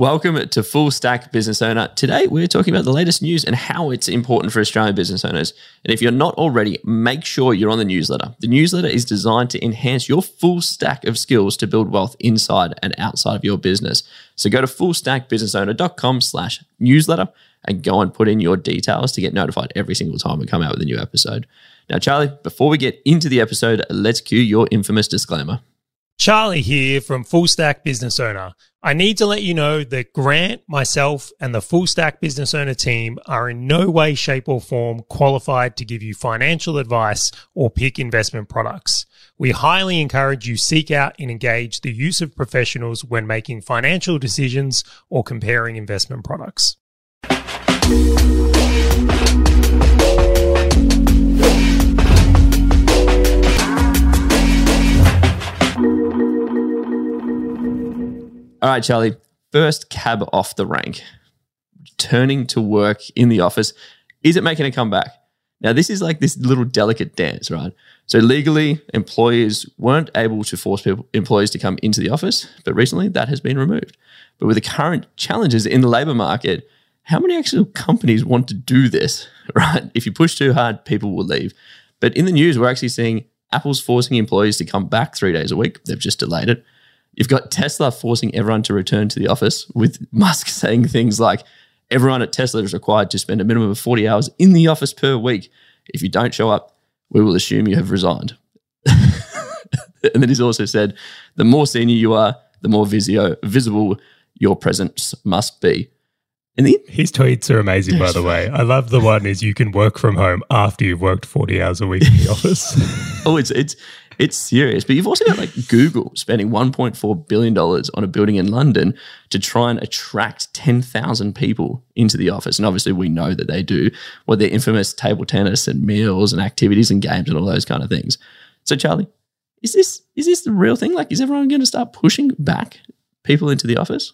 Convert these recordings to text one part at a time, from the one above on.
Welcome to Full Stack Business Owner. Today, we're talking about the latest news and how it's important for Australian business owners. And if you're not already, make sure you're on the newsletter. The newsletter is designed to enhance your full stack of skills to build wealth inside and outside of your business. So go to fullstackbusinessowner.com slash newsletter and go and put in your details to get notified every single time we come out with a new episode. Now, Charlie, before we get into the episode, let's cue your infamous disclaimer. Charlie here from Full Stack Business Owner. I need to let you know that Grant, myself, and the Full Stack Business Owner team are in no way, shape, or form qualified to give you financial advice or pick investment products. We highly encourage you seek out and engage the use of professionals when making financial decisions or comparing investment products. All right, Charlie, first cab off the rank, turning to work in the office. Is it making a comeback? Now, this is like this little delicate dance, right? So, legally, employers weren't able to force people, employees to come into the office, but recently that has been removed. But with the current challenges in the labor market, how many actual companies want to do this, right? If you push too hard, people will leave. But in the news, we're actually seeing Apple's forcing employees to come back three days a week. They've just delayed it. You've got Tesla forcing everyone to return to the office, with Musk saying things like, everyone at Tesla is required to spend a minimum of 40 hours in the office per week. If you don't show up, we will assume you have resigned. and then he's also said, the more senior you are, the more visio, visible your presence must be. And the, his tweets are amazing, by the way. I love the one is you can work from home after you've worked 40 hours a week in the office. oh, it's it's it's serious. But you've also got like Google spending $1.4 billion on a building in London to try and attract 10,000 people into the office. And obviously, we know that they do what their infamous table tennis and meals and activities and games and all those kind of things. So, Charlie, is this is this the real thing? Like, is everyone going to start pushing back people into the office?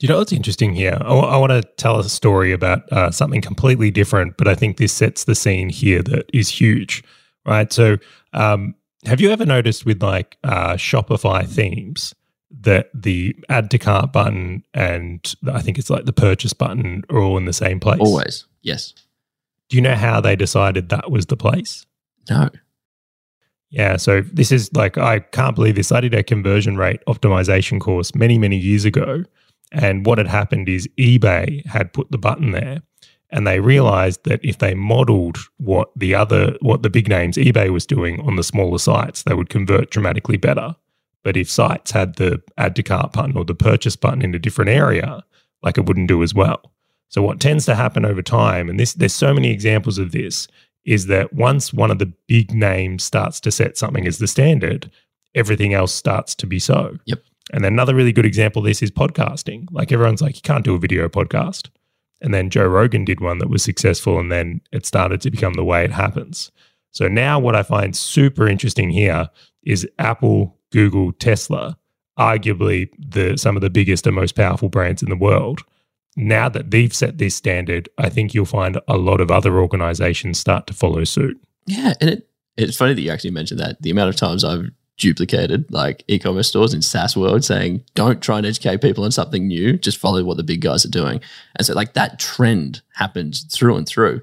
You know what's interesting here? I want to tell a story about uh, something completely different, but I think this sets the scene here that is huge, right? So, um, have you ever noticed with like uh, Shopify themes that the add to cart button and I think it's like the purchase button are all in the same place? Always, yes. Do you know how they decided that was the place? No. Yeah, so this is like I can't believe this. I did a conversion rate optimization course many, many years ago. And what had happened is eBay had put the button there and they realized that if they modeled what the other what the big names ebay was doing on the smaller sites they would convert dramatically better. But if sites had the add to cart button or the purchase button in a different area like it wouldn't do as well. So what tends to happen over time and this there's so many examples of this is that once one of the big names starts to set something as the standard everything else starts to be so. Yep. And another really good example of this is podcasting. Like everyone's like you can't do a video podcast and then Joe Rogan did one that was successful, and then it started to become the way it happens. So now, what I find super interesting here is Apple, Google, Tesla, arguably the some of the biggest and most powerful brands in the world. Now that they've set this standard, I think you'll find a lot of other organizations start to follow suit. Yeah, and it, it's funny that you actually mentioned that. The amount of times I've duplicated like e-commerce stores in SaaS world saying don't try and educate people on something new, just follow what the big guys are doing. And so like that trend happens through and through.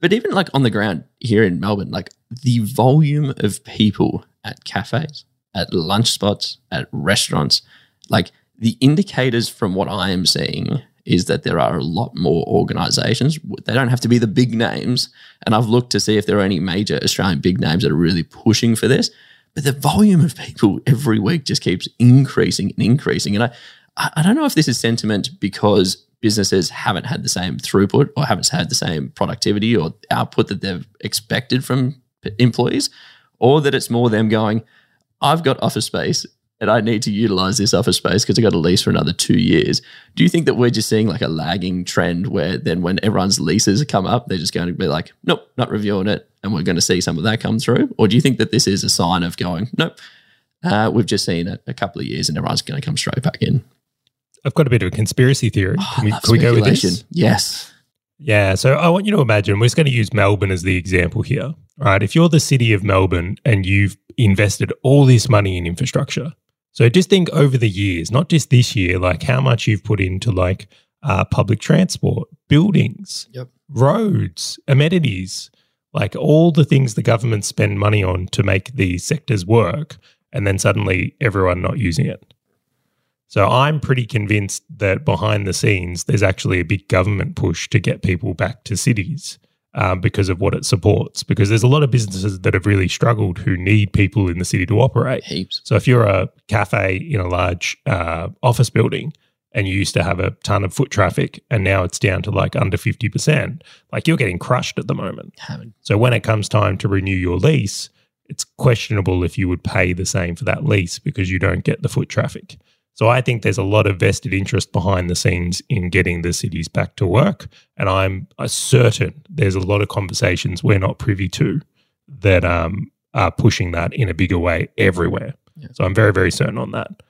But even like on the ground here in Melbourne, like the volume of people at cafes, at lunch spots, at restaurants, like the indicators from what I am seeing is that there are a lot more organizations. They don't have to be the big names. And I've looked to see if there are any major Australian big names that are really pushing for this. But the volume of people every week just keeps increasing and increasing. And I, I don't know if this is sentiment because businesses haven't had the same throughput or haven't had the same productivity or output that they've expected from employees, or that it's more them going, I've got office space and I need to utilize this office space because I got a lease for another two years. Do you think that we're just seeing like a lagging trend where then when everyone's leases come up, they're just going to be like, nope, not reviewing it, and we're going to see some of that come through? Or do you think that this is a sign of going, nope, uh, we've just seen it a couple of years and everyone's going to come straight back in? I've got a bit of a conspiracy theory. Oh, can, we, can we go with this? Yes. Yeah. So I want you to imagine we're just going to use Melbourne as the example here. Right. If you're the city of Melbourne and you've invested all this money in infrastructure, So just think over the years, not just this year, like how much you've put into like uh, public transport, buildings, Yep. roads, amenities, like all the things the government spend money on to make these sectors work, and then suddenly everyone not using it. So I'm pretty convinced that behind the scenes, there's actually a big government push to get people back to cities um, because of what it supports. Because there's a lot of businesses that have really struggled who need people in the city to operate. Heaps. So if you're a cafe in a large uh, office building and you used to have a ton of foot traffic and now it's down to like under 50%, like you're getting crushed at the moment. Haven't. So when it comes time to renew your lease, it's questionable if you would pay the same for that lease because you don't get the foot traffic. So I think there's a lot of vested interest behind the scenes in getting the cities back to work. And I'm uh, certain there's a lot of conversations we're not privy to that um, are pushing that in a bigger way everywhere. Yeah. So I'm very, very certain on that.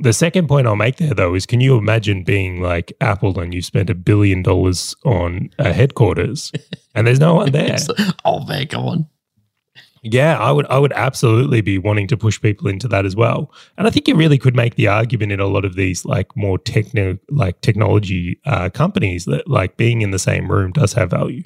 The second point I'll make there, though, is can you imagine being like Apple and you spent a billion dollars on a headquarters and there's no one there? Oh man, come on. Yeah, I would I would absolutely be wanting to push people into that as well. And I think you really could make the argument in a lot of these like more techno like technology uh, companies that like being in the same room does have value.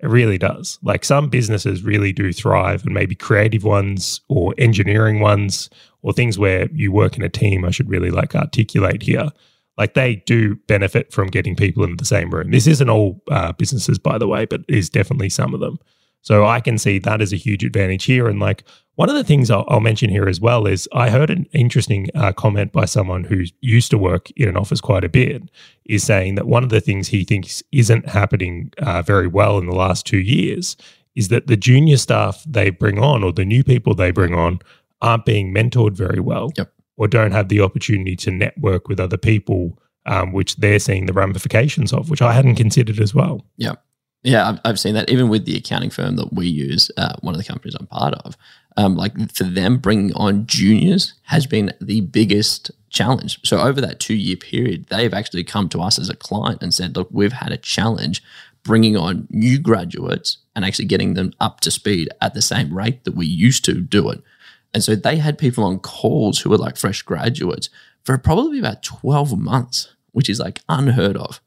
It really does. Like some businesses really do thrive and maybe creative ones or engineering ones or things where you work in a team, I should really like articulate here. Like they do benefit from getting people in the same room. This isn't all uh, businesses, by the way, but is definitely some of them. So I can see that as a huge advantage here. And like one of the things I'll, I'll mention here as well is I heard an interesting uh, comment by someone who used to work in an office quite a bit, is saying that one of the things he thinks isn't happening uh, very well in the last two years is that the junior staff they bring on or the new people they bring on aren't being mentored very well Yep. or don't have the opportunity to network with other people, um, which they're seeing the ramifications of, which I hadn't considered as well. Yeah, I've, I've seen that even with the accounting firm that we use, uh, one of the companies I'm part of. Um, like for them, bringing on juniors has been the biggest challenge. So over that two year period, they've actually come to us as a client and said, "Look, we've had a challenge bringing on new graduates and actually getting them up to speed at the same rate that we used to do it." And so they had people on calls who were like fresh graduates for probably about 12 months, which is like unheard of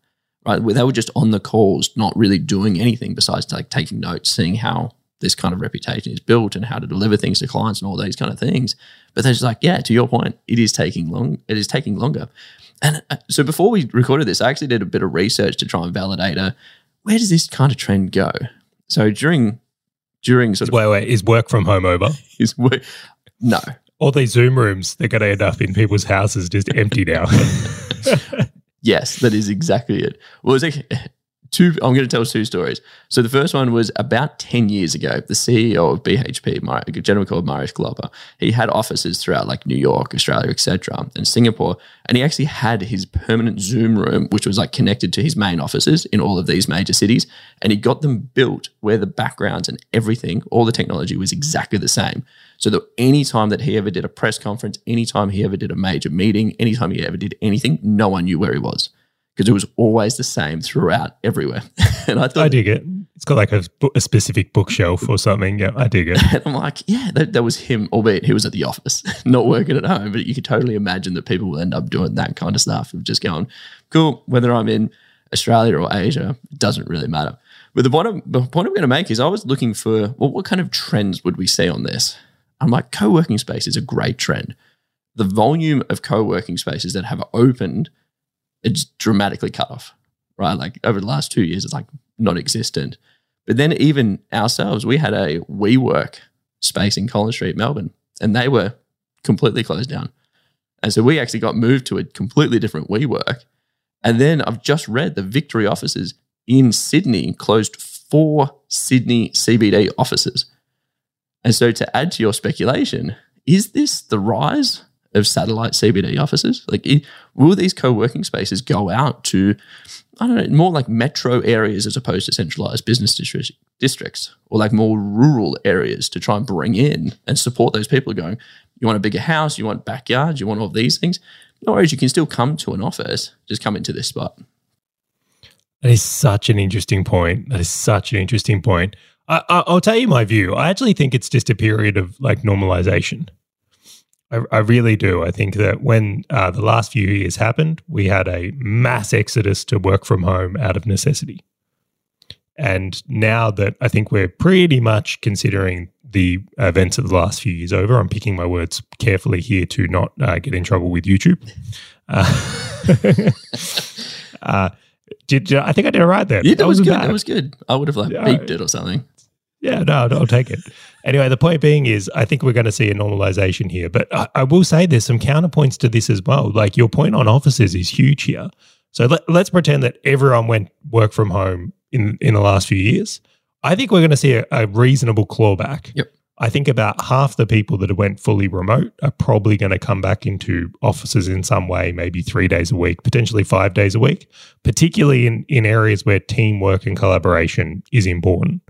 right? They were just on the calls, not really doing anything besides like taking notes, seeing how this kind of reputation is built and how to deliver things to clients and all these kind of things. But they're just like, yeah, to your point, it is taking long. It is taking longer. And uh, so before we recorded this, I actually did a bit of research to try and validate uh, where does this kind of trend go. So during during sort of Wait, wait, is work from home over? his work, no, All these Zoom rooms, they're going to end up in people's houses just empty now. Yes, that is exactly it. Well, it's actually two. I'm going to tell two stories. So the first one was about ten years ago. The CEO of BHP, Mar- a gentleman called Marius Kloppers, he had offices throughout like New York, Australia, etc., and Singapore, and he actually had his permanent Zoom room, which was like connected to his main offices in all of these major cities, and he got them built where the backgrounds and everything, all the technology was exactly the same. So that anytime that he ever did a press conference, anytime he ever did a major meeting, anytime he ever did anything, no one knew where he was because it was always the same throughout everywhere. and I thought, I dig it. It's got like a, a specific bookshelf or something. Yeah, I dig it. and I'm like, yeah, that, that was him, albeit he was at the office, not working at home. But you could totally imagine that people will end up doing that kind of stuff of just going, cool, whether I'm in Australia or Asia, it doesn't really matter. But the point, I'm, the point I'm going to make is I was looking for, well, what kind of trends would we see on this? I'm like, co working space is a great trend. The volume of co working spaces that have opened, it's dramatically cut off, right? Like over the last two years, it's like non existent. But then even ourselves, we had a WeWork space in Collins Street, Melbourne, and they were completely closed down. And so we actually got moved to a completely different WeWork. And then I've just read the Victory offices in Sydney closed four Sydney CBD offices. And so to add to your speculation, is this the rise of satellite CBD offices? Like, will these co-working spaces go out to, I don't know, more like metro areas as opposed to centralized business district, districts, or like more rural areas to try and bring in and support those people going, you want a bigger house, you want backyards, you want all of these things. No worries, you can still come to an office, just come into this spot. That is such an interesting point. That is such an interesting point. I, I, I'll tell you my view. I actually think it's just a period of like normalization. I, I really do. I think that when uh, the last few years happened, we had a mass exodus to work from home out of necessity. And now that I think we're pretty much considering the events of the last few years over, I'm picking my words carefully here to not uh, get in trouble with YouTube. Uh, uh, did, did, I think I did it right there? Yeah, that, that was good. Bad. That was good. I would have like beeped it or something. Yeah, no, I'll take it. Anyway, the point being is, I think we're going to see a normalization here. But I, I, will say there's some counterpoints to this as well. Like your point on offices is huge here. So let, let's pretend that everyone went work from home in in the last few years. I think we're going to see a, a reasonable clawback. Yep. I think about half the people that went fully remote are probably going to come back into offices in some way, maybe three days a week, potentially five days a week, particularly in, in areas where teamwork and collaboration is important.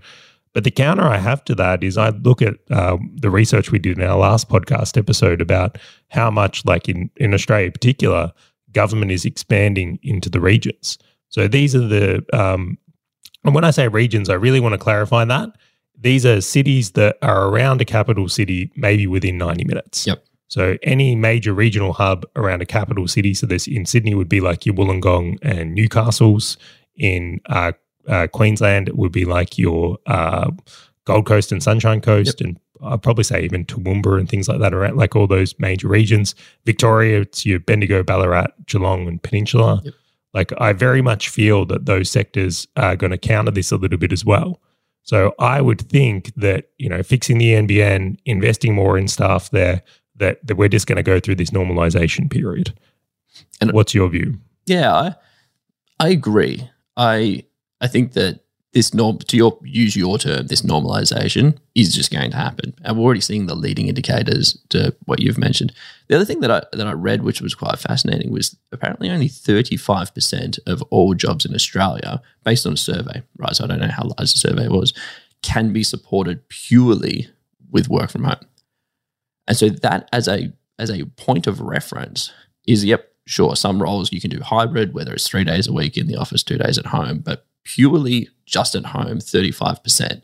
But the counter I have to that is I look at um, the research we did in our last podcast episode about how much, like in, in Australia in particular, government is expanding into the regions. So these are the, um, and when I say regions, I really want to clarify that. These are cities that are around a capital city, maybe within 90 minutes. Yep. So any major regional hub around a capital city. So this in Sydney would be like your Wollongong and Newcastle's. In uh, uh, Queensland, would be like your uh, Gold Coast and Sunshine Coast, yep. and I'd probably say even Toowoomba and things like that around like all those major regions. Victoria, it's your Bendigo, Ballarat, Geelong, and Peninsula. Yep. Like I very much feel that those sectors are going to counter this a little bit as well. So I would think that you know fixing the NBN, investing more in staff there, that that we're just going to go through this normalization period. And what's your view? Yeah, I, I agree. I I think that this norm to your use your term, this normalization is just going to happen. And we're already seeing the leading indicators to what you've mentioned. The other thing that I that I read, which was quite fascinating, was apparently only 35% of all jobs in Australia, based on a survey, right? So I don't know how large the survey was, can be supported purely with work from home. And so that as a as a point of reference is yep, sure, some roles you can do hybrid, whether it's three days a week in the office, two days at home, but purely just at home, 35%.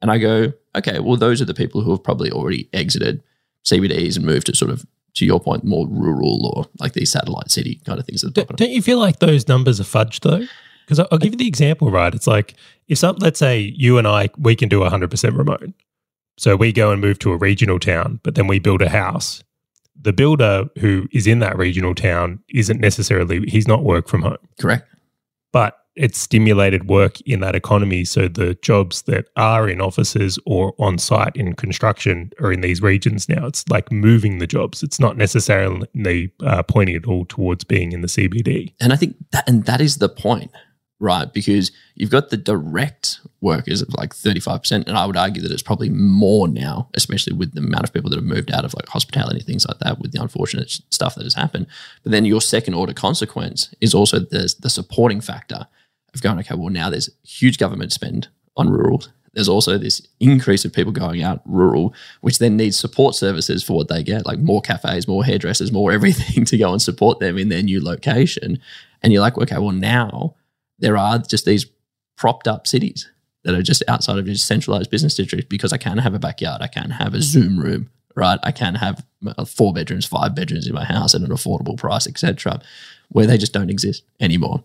And I go, okay, well, those are the people who have probably already exited CBDs and moved to sort of, to your point, more rural or like these satellite city kind of things. At the don't, don't you feel like those numbers are fudged though? Because I'll give you the example, right? It's like if some, let's say you and I, we can do 100% remote. So we go and move to a regional town, but then we build a house. The builder who is in that regional town isn't necessarily, he's not work from home. Correct. But it's stimulated work in that economy. So the jobs that are in offices or on site in construction are in these regions now. It's like moving the jobs. It's not necessarily uh, pointing it all towards being in the CBD. And I think that, and that is the point, right? Because you've got the direct workers of like 35%. And I would argue that it's probably more now, especially with the amount of people that have moved out of like hospitality, things like that, with the unfortunate stuff that has happened. But then your second order consequence is also the, the supporting factor of going, okay, well, now there's huge government spend on rural. There's also this increase of people going out rural, which then needs support services for what they get, like more cafes, more hairdressers, more everything to go and support them in their new location. And you're like, okay, well, now there are just these propped up cities that are just outside of just centralized business districts because I can have a backyard, I can have a Zoom room, right? I can have uh, four bedrooms, five bedrooms in my house at an affordable price, etc., where they just don't exist anymore.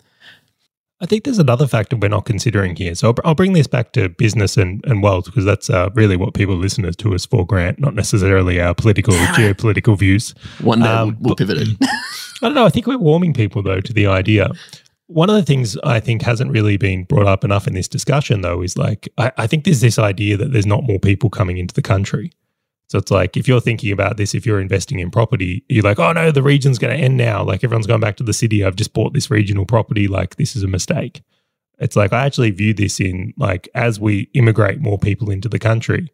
I think there's another factor we're not considering here. So I'll, I'll bring this back to business and, and wealth because that's uh, really what people listen to us for, Grant, not necessarily our political, geopolitical views. One day um, we'll, we'll pivot it. I don't know. I think we're warming people, though, to the idea. One of the things I think hasn't really been brought up enough in this discussion, though, is like, I, I think there's this idea that there's not more people coming into the country. So it's like if you're thinking about this, if you're investing in property, you're like, oh no, the region's going to end now. Like everyone's going back to the city. I've just bought this regional property. Like this is a mistake. It's like I actually view this in like as we immigrate more people into the country,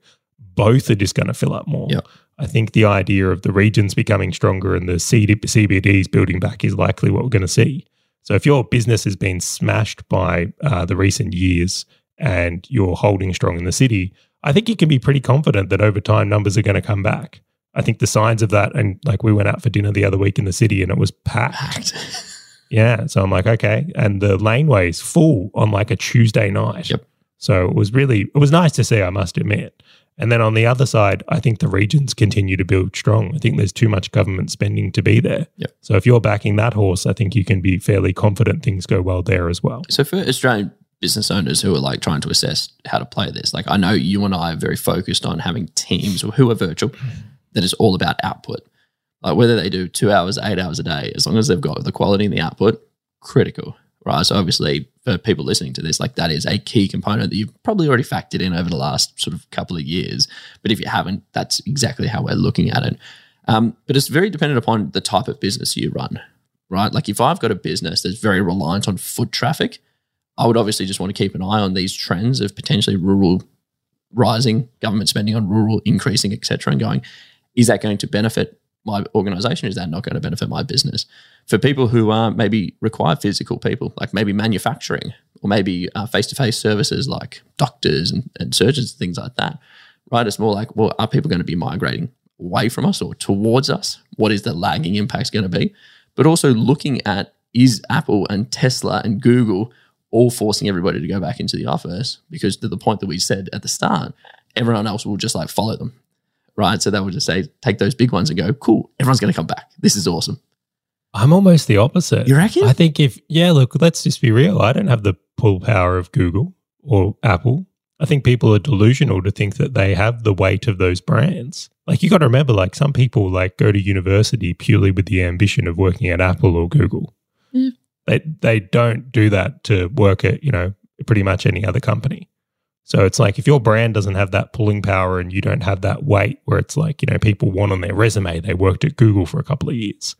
both are just going to fill up more. Yep. I think the idea of the regions becoming stronger and the CD, CBDs building back is likely what we're going to see. So if your business has been smashed by uh, the recent years and you're holding strong in the city, I think you can be pretty confident that over time numbers are going to come back. I think the signs of that, and like we went out for dinner the other week in the city and it was packed. packed. yeah. So I'm like, okay. And the laneways full on like a Tuesday night. Yep. So it was really, it was nice to see, I must admit. And then on the other side, I think the regions continue to build strong. I think there's too much government spending to be there. Yep. So if you're backing that horse, I think you can be fairly confident things go well there as well. So for Australian business owners who are like trying to assess how to play this, like I know you and I are very focused on having teams who are virtual that is all about output. Like whether they do two hours, eight hours a day, as long as they've got the quality and the output, critical. Right. So obviously for people listening to this, like that is a key component that you've probably already factored in over the last sort of couple of years. But if you haven't, that's exactly how we're looking at it. Um, but it's very dependent upon the type of business you run, right? Like if I've got a business that's very reliant on foot traffic, I would obviously just want to keep an eye on these trends of potentially rural rising, government spending on rural increasing, etc., and going, is that going to benefit my organization? Is that not going to benefit my business? For people who are maybe require physical people, like maybe manufacturing or maybe face to face services like doctors and, and surgeons, things like that, right? It's more like, well, are people going to be migrating away from us or towards us? What is the lagging impact going to be? But also looking at is Apple and Tesla and Google all forcing everybody to go back into the office because to the point that we said at the start, everyone else will just like follow them. Right. So they will just say, take those big ones and go, cool, everyone's going to come back. This is awesome. I'm almost the opposite. You reckon? I think if, yeah, look, let's just be real. I don't have the pull power of Google or Apple. I think people are delusional to think that they have the weight of those brands. Like you got to remember, like some people like go to university purely with the ambition of working at Apple or Google. They they don't do that to work at you know pretty much any other company. So it's like if your brand doesn't have that pulling power and you don't have that weight where it's like, you know, people want on their resume they worked at Google for a couple of years.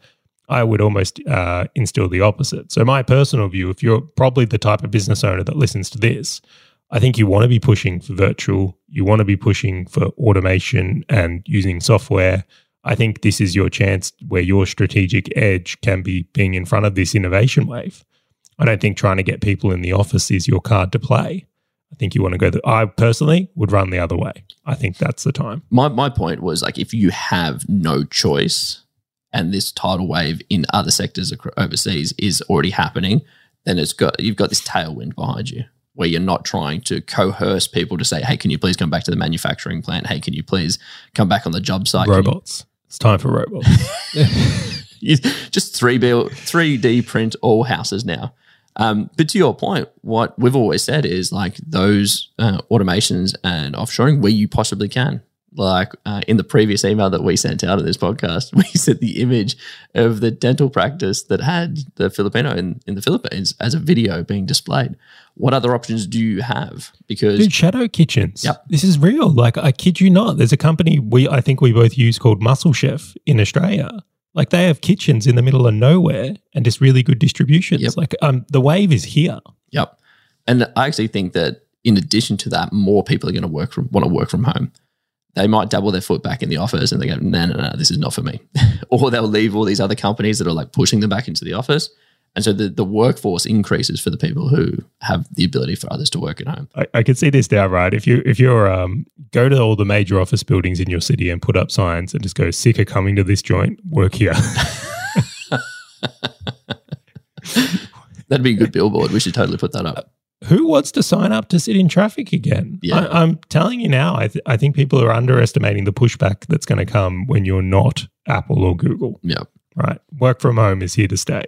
I would almost uh, instill the opposite. So, my personal view, if you're probably the type of business owner that listens to this, I think you want to be pushing for virtual, you want to be pushing for automation and using software. I think this is your chance where your strategic edge can be being in front of this innovation wave. I don't think trying to get people in the office is your card to play. I think you want to go. The, I personally would run the other way. I think that's the time. My my point was like if you have no choice, and this tidal wave in other sectors overseas is already happening, then it's got you've got this tailwind behind you where you're not trying to coerce people to say, "Hey, can you please come back to the manufacturing plant? Hey, can you please come back on the job site?" Robots. It's time for robots. Just three D three D print all houses now. Um, but to your point, what we've always said is like those uh, automations and offshoring where you possibly can. Like uh, in the previous email that we sent out of this podcast, we sent the image of the dental practice that had the Filipino in, in the Philippines as a video being displayed. What other options do you have? Because Dude, shadow kitchens. Yep. This is real. Like I kid you not. There's a company we I think we both use called Muscle Chef in Australia. Like they have kitchens in the middle of nowhere and just really good distributions. Yep. Like um, the wave is here. Yep. And I actually think that in addition to that, more people are going to work from want to work from home. They might double their foot back in the office and they go, no, no, no, this is not for me. or they'll leave all these other companies that are like pushing them back into the office. And so the, the workforce increases for the people who have the ability for others to work at home. I, I can see this now, right? If you if you're um go to all the major office buildings in your city and put up signs and just go, sick of coming to this joint, work here. That'd be a good billboard. We should totally put that up. Who wants to sign up to sit in traffic again? Yeah. I, I'm telling you now, I, th- I think people are underestimating the pushback that's going to come when you're not Apple or Google, Yeah. right? Work from home is here to stay.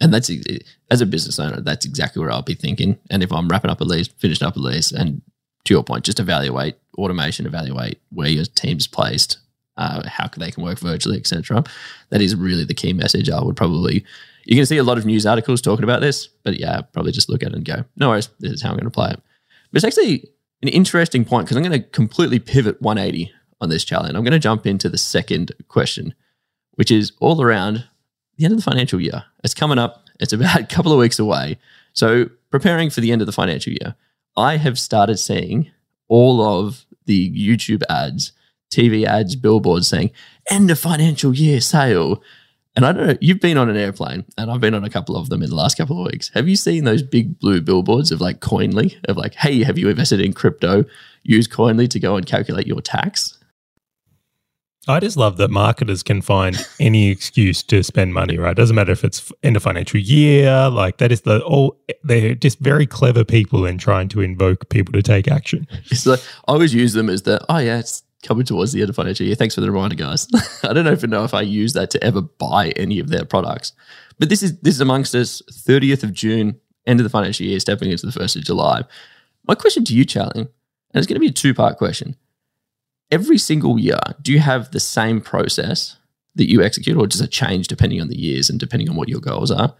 And that's as a business owner, that's exactly where I'll be thinking. And if I'm wrapping up a lease, finishing up a lease, and to your point, just evaluate automation, evaluate where your team's placed, uh, how they can work virtually, etc. That is really the key message. I would probably you can see a lot of news articles talking about this, but yeah, probably just look at it and go, no worries, this is how I'm going to play it. But it's actually an interesting point because I'm going to completely pivot 180 on this challenge. I'm going to jump into the second question, which is all around the end of the financial year. It's coming up. It's about a couple of weeks away. So, preparing for the end of the financial year, I have started seeing all of the YouTube ads, TV ads, billboards saying end of financial year sale. And I don't know, you've been on an airplane and I've been on a couple of them in the last couple of weeks. Have you seen those big blue billboards of like Koinly, of like, hey, have you invested in crypto? Use Koinly to go and calculate your tax. I just love that marketers can find any excuse to spend money, right? Doesn't matter if it's end of financial year, like that is the all they're just very clever people in trying to invoke people to take action. It's like I always use them as the oh yeah, it's coming towards the end of financial year. Thanks for the reminder, guys. I don't even know if I use that to ever buy any of their products. But this is this is amongst us, 30th of June, end of the financial year, stepping into the first of July. My question to you, Charlie, and it's going to be a two-part question. Every single year, do you have the same process that you execute, or does it change depending on the years and depending on what your goals are?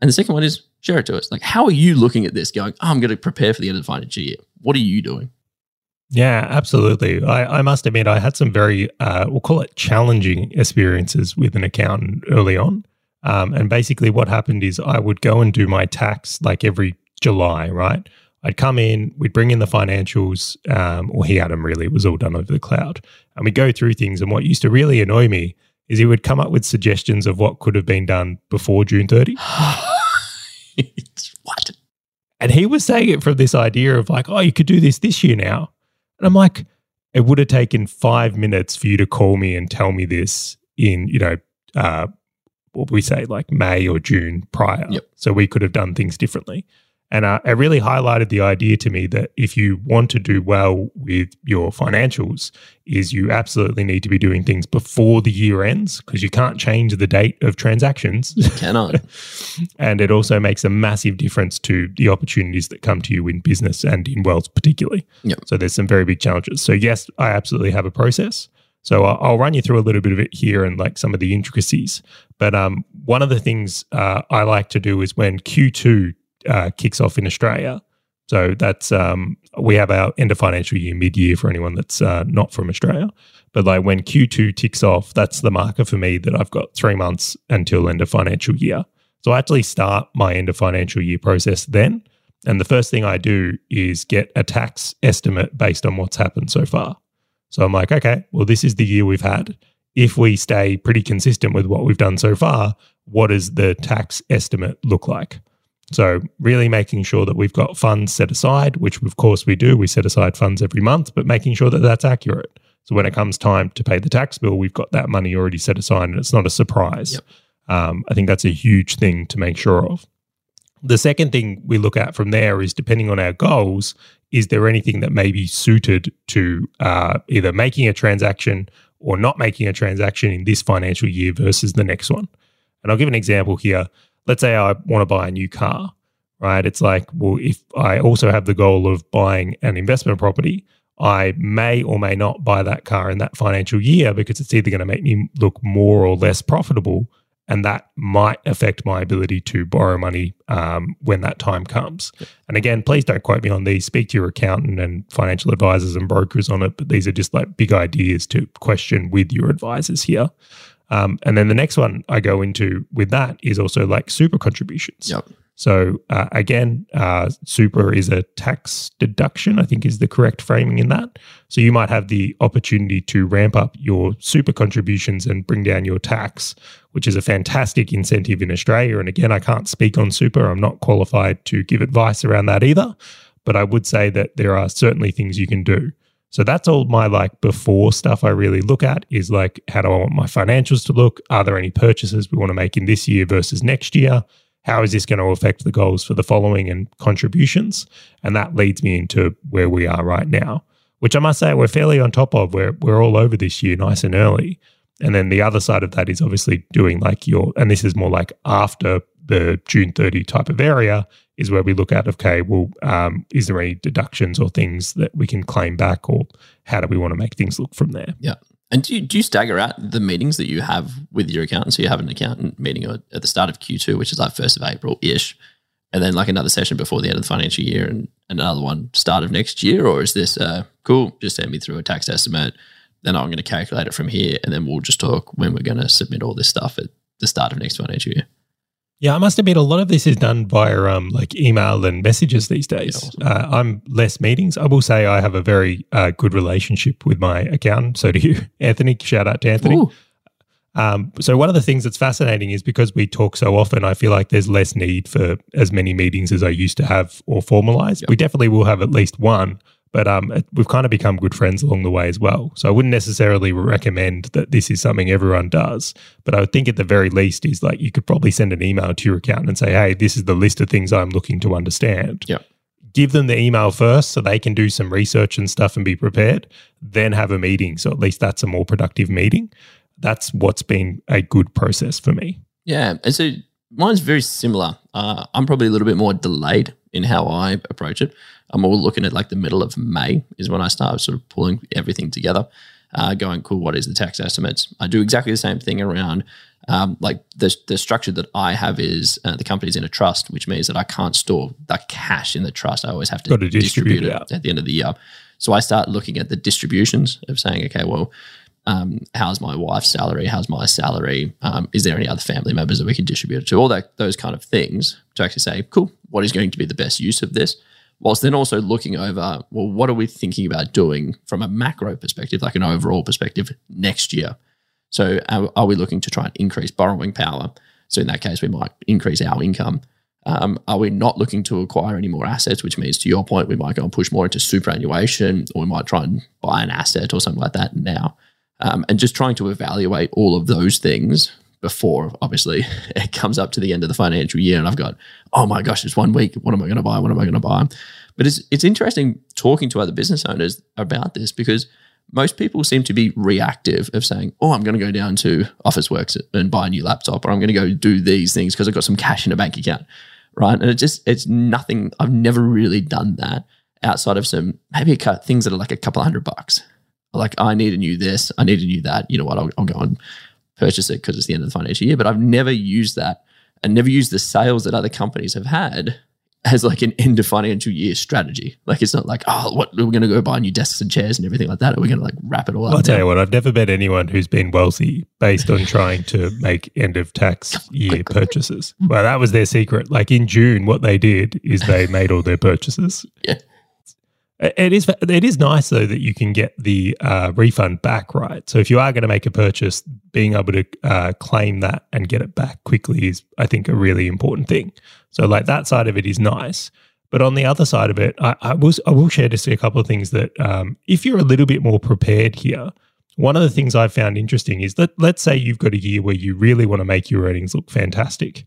And the second one is share it to us. Like, how are you looking at this going, oh, I'm going to prepare for the end of the financial year? What are you doing? Yeah, absolutely. I, I must admit, I had some very, uh, we'll call it challenging experiences with an accountant early on. Um, and basically, what happened is I would go and do my tax like every July, right? I'd come in, we'd bring in the financials, um, or he had them really, it was all done over the cloud. And we go through things. And what used to really annoy me is he would come up with suggestions of what could have been done before June 30. what? And he was saying it from this idea of like, oh, you could do this this year now. And I'm like, it would have taken five minutes for you to call me and tell me this in, you know, uh, what we say, like May or June prior. Yep. So we could have done things differently. And uh, it really highlighted the idea to me that if you want to do well with your financials, is you absolutely need to be doing things before the year ends because you can't change the date of transactions. Cannot. and it also makes a massive difference to the opportunities that come to you in business and in wealth, particularly. Yep. So there's some very big challenges. So yes, I absolutely have a process. So I'll I'll run you through a little bit of it here and like some of the intricacies. But um, one of the things uh, I like to do is when Q2 uh, kicks off in Australia. So that's um, we have our end of financial year mid year for anyone that's uh, not from Australia. But like when Q2 ticks off, that's the marker for me that I've got three months until end of financial year. So I actually start my end of financial year process then. And the first thing I do is get a tax estimate based on what's happened so far. So I'm like, okay, well, this is the year we've had. If we stay pretty consistent with what we've done so far, what does the tax estimate look like? So, really making sure that we've got funds set aside, which of course we do. We set aside funds every month, but making sure that that's accurate. So, when it comes time to pay the tax bill, we've got that money already set aside and it's not a surprise. Yep. Um, I think that's a huge thing to make sure of. The second thing we look at from there is depending on our goals, is there anything that may be suited to uh, either making a transaction or not making a transaction in this financial year versus the next one? And I'll give an example here let's say I want to buy a new car, right? It's like, well, if I also have the goal of buying an investment property, I may or may not buy that car in that financial year because it's either going to make me look more or less profitable. And that might affect my ability to borrow money um, when that time comes. And again, please don't quote me on these. Speak to your accountant and financial advisors and brokers on it. But these are just like big ideas to question with your advisors here. Um, and then the next one I go into with that is also like super contributions. Yep. So uh, again, uh, super is a tax deduction, I think is the correct framing in that. So you might have the opportunity to ramp up your super contributions and bring down your tax, which is a fantastic incentive in Australia. And again, I can't speak on super. I'm not qualified to give advice around that either. But I would say that there are certainly things you can do. So that's all my like before stuff I really look at is like, how do I want my financials to look? Are there any purchases we want to make in this year versus next year? How is this going to affect the goals for the following and contributions? And that leads me into where we are right now, which I must say we're fairly on top of. We're, we're all over this year nice and early. And then the other side of that is obviously doing like your, and this is more like after the June 30 type of area is where we look at, okay, well, um, is there any deductions or things that we can claim back or how do we want to make things look from there? Yeah. And do you, do you stagger out the meetings that you have with your accountant? So you have an accountant meeting at the start of Q2, which is like 1st of April ish, and then like another session before the end of the financial year and another one start of next year? Or is this uh, cool? Just send me through a tax estimate. Then I'm going to calculate it from here. And then we'll just talk when we're going to submit all this stuff at the start of next financial year. Yeah, I must admit, a lot of this is done via um, like email and messages these days. Yeah, awesome. uh, I'm less meetings. I will say I have a very uh, good relationship with my accountant. So do you, Anthony. Shout out to Anthony. Ooh. Um, so one of the things that's fascinating is because we talk so often, I feel like there's less need for as many meetings as I used to have or formalize. Yep. We definitely will have at least one, but um, it, we've kind of become good friends along the way as well. So I wouldn't necessarily recommend that this is something everyone does, but I would think at the very least is like you could probably send an email to your accountant and say, "Hey, this is the list of things I'm looking to understand." Yeah. Give them the email first so they can do some research and stuff and be prepared. Then have a meeting. So at least that's a more productive meeting. That's what's been a good process for me. Yeah. And so mine's very similar. Uh, I'm probably a little bit more delayed in how I approach it. I'm all looking at like the middle of May is when I start sort of pulling everything together, uh, going, cool, what is the tax estimates? I do exactly the same thing around um, like the, the structure that I have is uh, the company's in a trust, which means that I can't store the cash in the trust. I always have to, to distribute distribute, it out. at the end of the year. So I start looking at the distributions of saying, okay, well, um, how's my wife's salary? How's my salary? Um, is there any other family members that we can distribute it to? All that those kind of things to actually say, cool, what is going to be the best use of this? Whilst then also looking over, well, what are we thinking about doing from a macro perspective, like an overall perspective next year? So are, are we looking to try and increase borrowing power? So in that case, we might increase our income. Um, are we not looking to acquire any more assets, which means, to your point, we might go and push more into superannuation, or we might try and buy an asset or something like that now, um, and just trying to evaluate all of those things before, obviously, it comes up to the end of the financial year, and I've got, oh my gosh, it's one week. What am I going to buy? What am I going to buy? But it's it's interesting talking to other business owners about this because most people seem to be reactive of saying, "Oh, I'm going to go down to Officeworks and buy a new laptop, or I'm going to go do these things because I've got some cash in a bank account." Right, and it just it's nothing. I've never really done that outside of some maybe things that are like a couple hundred bucks. Like I need a new this, I need a new that. You know what? I'll, I'll go and purchase it because it's the end of the financial year. But I've never used that and never used the sales that other companies have had as like an end of financial year strategy. Like it's not like, oh, what we're going to go buy new desks and chairs and everything like that. Are we going to like wrap it all up? I'll tell now? you what, I've never met anyone who's been wealthy based on trying to make end of tax year purchases. Well, that was their secret. Like in June, what they did is they made all their purchases. Yeah. It is it is nice though that you can get the uh, refund back, right? So if you are going to make a purchase, being able to uh, claim that and get it back quickly is, I think, a really important thing. So like that side of it is nice. But on the other side of it, I, I will I will share just a couple of things that um, if you're a little bit more prepared here, one of the things I've found interesting is that let's say you've got a year where you really want to make your earnings look fantastic,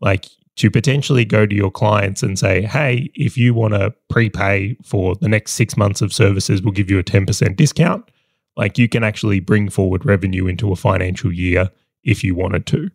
like to potentially go to your clients and say, hey, if you want to prepay for the next six months of services, we'll give you a 10% discount. Like you can actually bring forward revenue into a financial year if you wanted to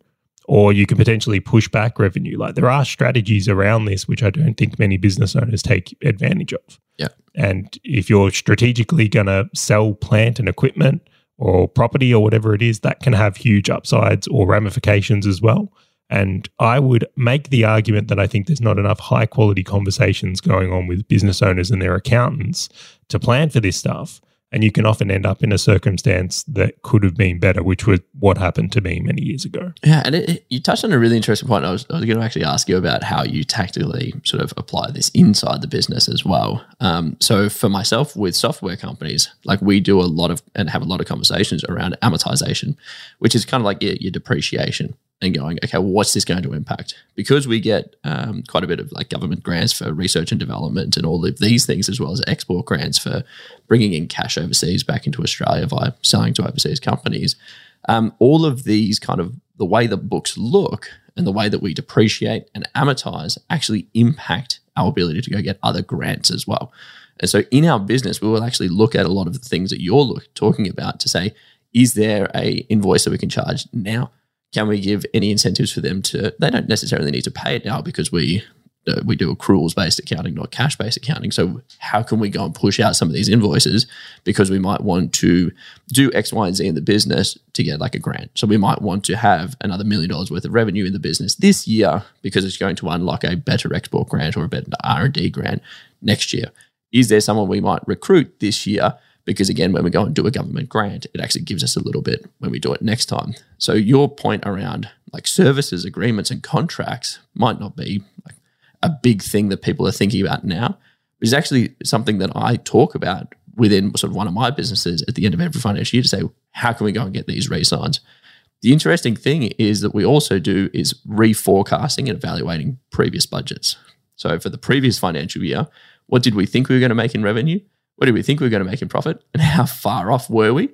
or you can potentially push back revenue. Like there are strategies around this, which I don't think many business owners take advantage of. Yeah. And if you're strategically going to sell plant and equipment or property or whatever it is, that can have huge upsides or ramifications as well. And I would make the argument that I think there's not enough high quality conversations going on with business owners and their accountants to plan for this stuff. And you can often end up in a circumstance that could have been better, which was what happened to me many years ago. Yeah, and it, you touched on a really interesting point. I was, I was going to actually ask you about how you tactically sort of apply this inside the business as well. Um, so for myself, with software companies, like we do a lot of and have a lot of conversations around amortization, which is kind of like your, your depreciation and going, okay, well, what's this going to impact? Because we get um, quite a bit of like government grants for research and development and all of these things, as well as export grants for bringing in cash overseas back into Australia via selling to overseas companies um, all of these kind of the way the books look and the way that we depreciate and amortize actually impact our ability to go get other grants as well. And so in our business, we will actually look at a lot of the things that you're look, talking about to say, is there a invoice that we can charge now? Can we give any incentives for them to? They don't necessarily need to pay it now because we uh, we do accruals based accounting, not cash based accounting. So how can we go and push out some of these invoices because we might want to do X, Y, and Z in the business to get like a grant. So we might want to have another million dollars worth of revenue in the business this year because it's going to unlock a better export grant or a better R and D grant next year. Is there someone we might recruit this year? Because again, when we go and do a government grant, it actually gives us a little bit when we do it next time. So your point around like services, agreements, and contracts might not be like a big thing that people are thinking about now. But it's actually something that I talk about within sort of one of my businesses at the end of every financial year to say, how can we go and get these re-signs? The interesting thing is that we also do is reforecasting and evaluating previous budgets. So for the previous financial year, what did we think we were going to make in revenue? What did we think we were going to make in profit? And how far off were we?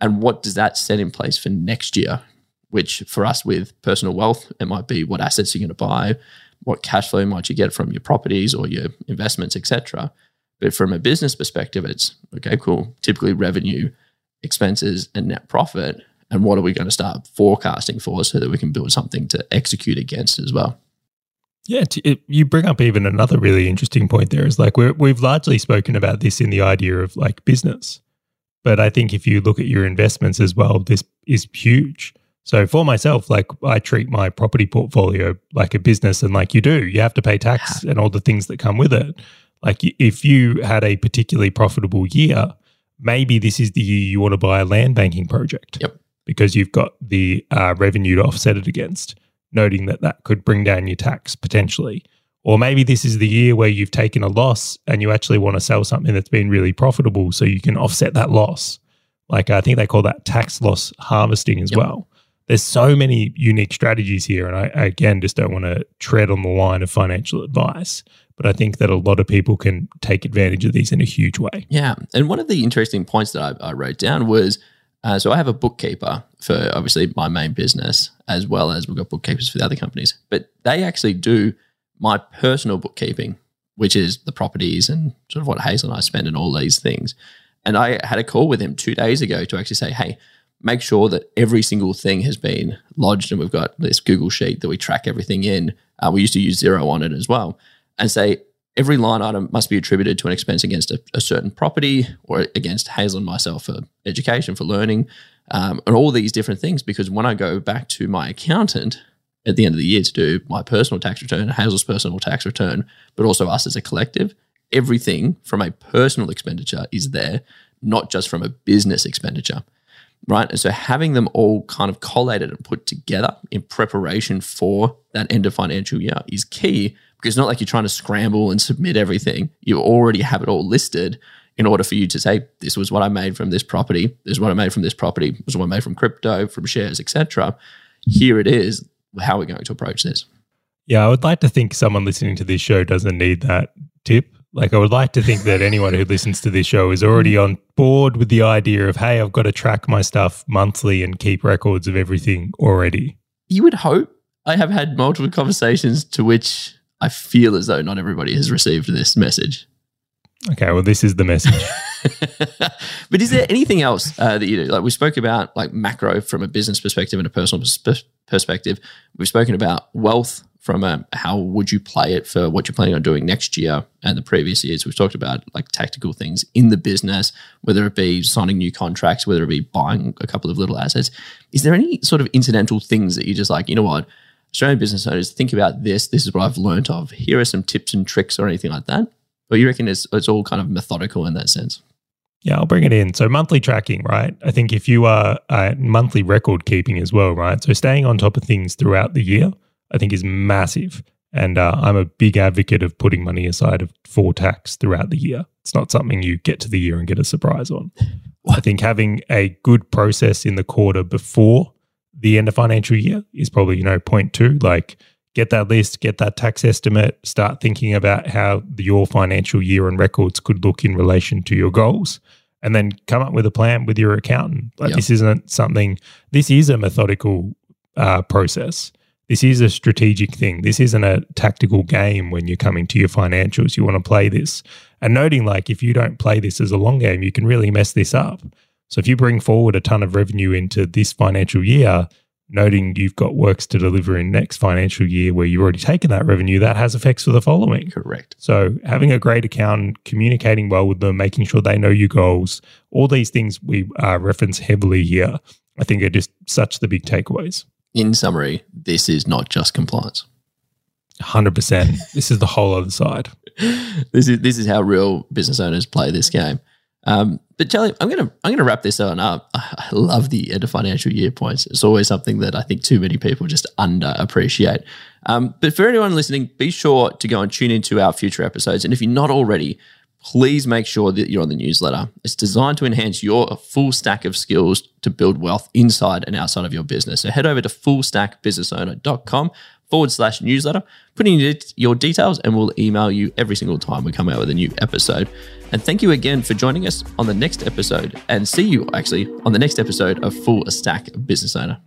And what does that set in place for next year? Which for us with personal wealth, it might be what assets you're going to buy, what cash flow might you get from your properties or your investments, etc. But from a business perspective, it's okay, cool. Typically revenue, expenses, and net profit. And what are we going to start forecasting for so that we can build something to execute against as well? Yeah, it, you bring up even another really interesting point there is like we we've largely spoken about this in the idea of like business. But I think if you look at your investments as well, this is huge. So for myself, like I treat my property portfolio like a business and like you do, you have to pay tax and all the things that come with it. Like if you had a particularly profitable year, maybe this is the year you want to buy a land banking project. Yep. Because you've got the uh, revenue to offset it against noting that that could bring down your tax potentially. Or maybe this is the year where you've taken a loss and you actually want to sell something that's been really profitable so you can offset that loss. Like I think they call that tax loss harvesting as yep. well. There's so many unique strategies here. And I, again, just don't want to tread on the line of financial advice. But I think that a lot of people can take advantage of these in a huge way. Yeah. And one of the interesting points that I, I wrote down was uh, so I have a bookkeeper for obviously my main business, as well as we've got bookkeepers for the other companies. But they actually do my personal bookkeeping, which is the properties and sort of what Hazel and I spend and all these things. And I had a call with him two days ago to actually say, hey, make sure that every single thing has been lodged and we've got this Google sheet that we track everything in. Uh, we used to use Xero on it as well. And say, every line item must be attributed to an expense against a, a certain property or against Hazel and myself for education, for learning, um, and all these different things. Because when I go back to my accountant at the end of the year to do my personal tax return, Hazel's personal tax return, but also us as a collective, everything from a personal expenditure is there, not just from a business expenditure. Right. And so having them all kind of collated and put together in preparation for that end of financial year is key because it's not like you're trying to scramble and submit everything. You already have it all listed in order for you to say, this was what I made from this property, this is what I made from this property, this is what I made from crypto, from shares, etc. Here it is. How are we going to approach this? Yeah, I would like to think someone listening to this show doesn't need that tip. Like, I would like to think that anyone who listens to this show is already on board with the idea of, hey, I've got to track my stuff monthly and keep records of everything already. You would hope. I have had multiple conversations to which I feel as though not everybody has received this message. Okay, well, this is the message. but is there anything else uh, that you do? Like we spoke about, like macro from a business perspective and a personal pers- perspective. We've spoken about wealth from a how would you play it for what you're planning on doing next year and the previous years. We've talked about like tactical things in the business, whether it be signing new contracts, whether it be buying a couple of little assets. Is there any sort of incidental things that you just like? You know what? Australian business owners, think about this. This is what I've learned of. Here are some tips and tricks or anything like that. Or you reckon it's, it's all kind of methodical in that sense? Yeah, I'll bring it in. So monthly tracking, right? I think if you are uh, monthly record keeping as well, right? So staying on top of things throughout the year, I think is massive. And uh, I'm a big advocate of putting money aside for tax throughout the year. It's not something you get to the year and get a surprise on. I think having a good process in the quarter before the end of financial year is probably, you know, point two. Like get that list, get that tax estimate, start thinking about how your financial year and records could look in relation to your goals. And then come up with a plan with your accountant. Like yep. this isn't something, this is a methodical uh, process. This is a strategic thing. This isn't a tactical game when you're coming to your financials. You want to play this. And noting, like, if you don't play this as a long game, you can really mess this up. So if you bring forward a ton of revenue into this financial year, noting you've got works to deliver in next financial year where you've already taken that revenue, that has effects for the following. Correct. So having a great account, communicating well with them, making sure they know your goals, all these things we uh, reference heavily here, I think are just such the big takeaways. In summary, this is not just compliance. 100%. this is the whole other side. this is this is how real business owners play this game. Um, but Charlie, I'm gonna I'm gonna wrap this on up. I love the end of financial year points. It's always something that I think too many people just underappreciate. Um, but for anyone listening, be sure to go and tune into our future episodes. And if you're not already, please make sure that you're on the newsletter. It's designed to enhance your full stack of skills to build wealth inside and outside of your business. So head over to fullstackbusinessowner.com forward slash newsletter. Put in your details and we'll email you every single time we come out with a new episode. And thank you again for joining us on the next episode and see you actually on the next episode of Full Stack Business Owner.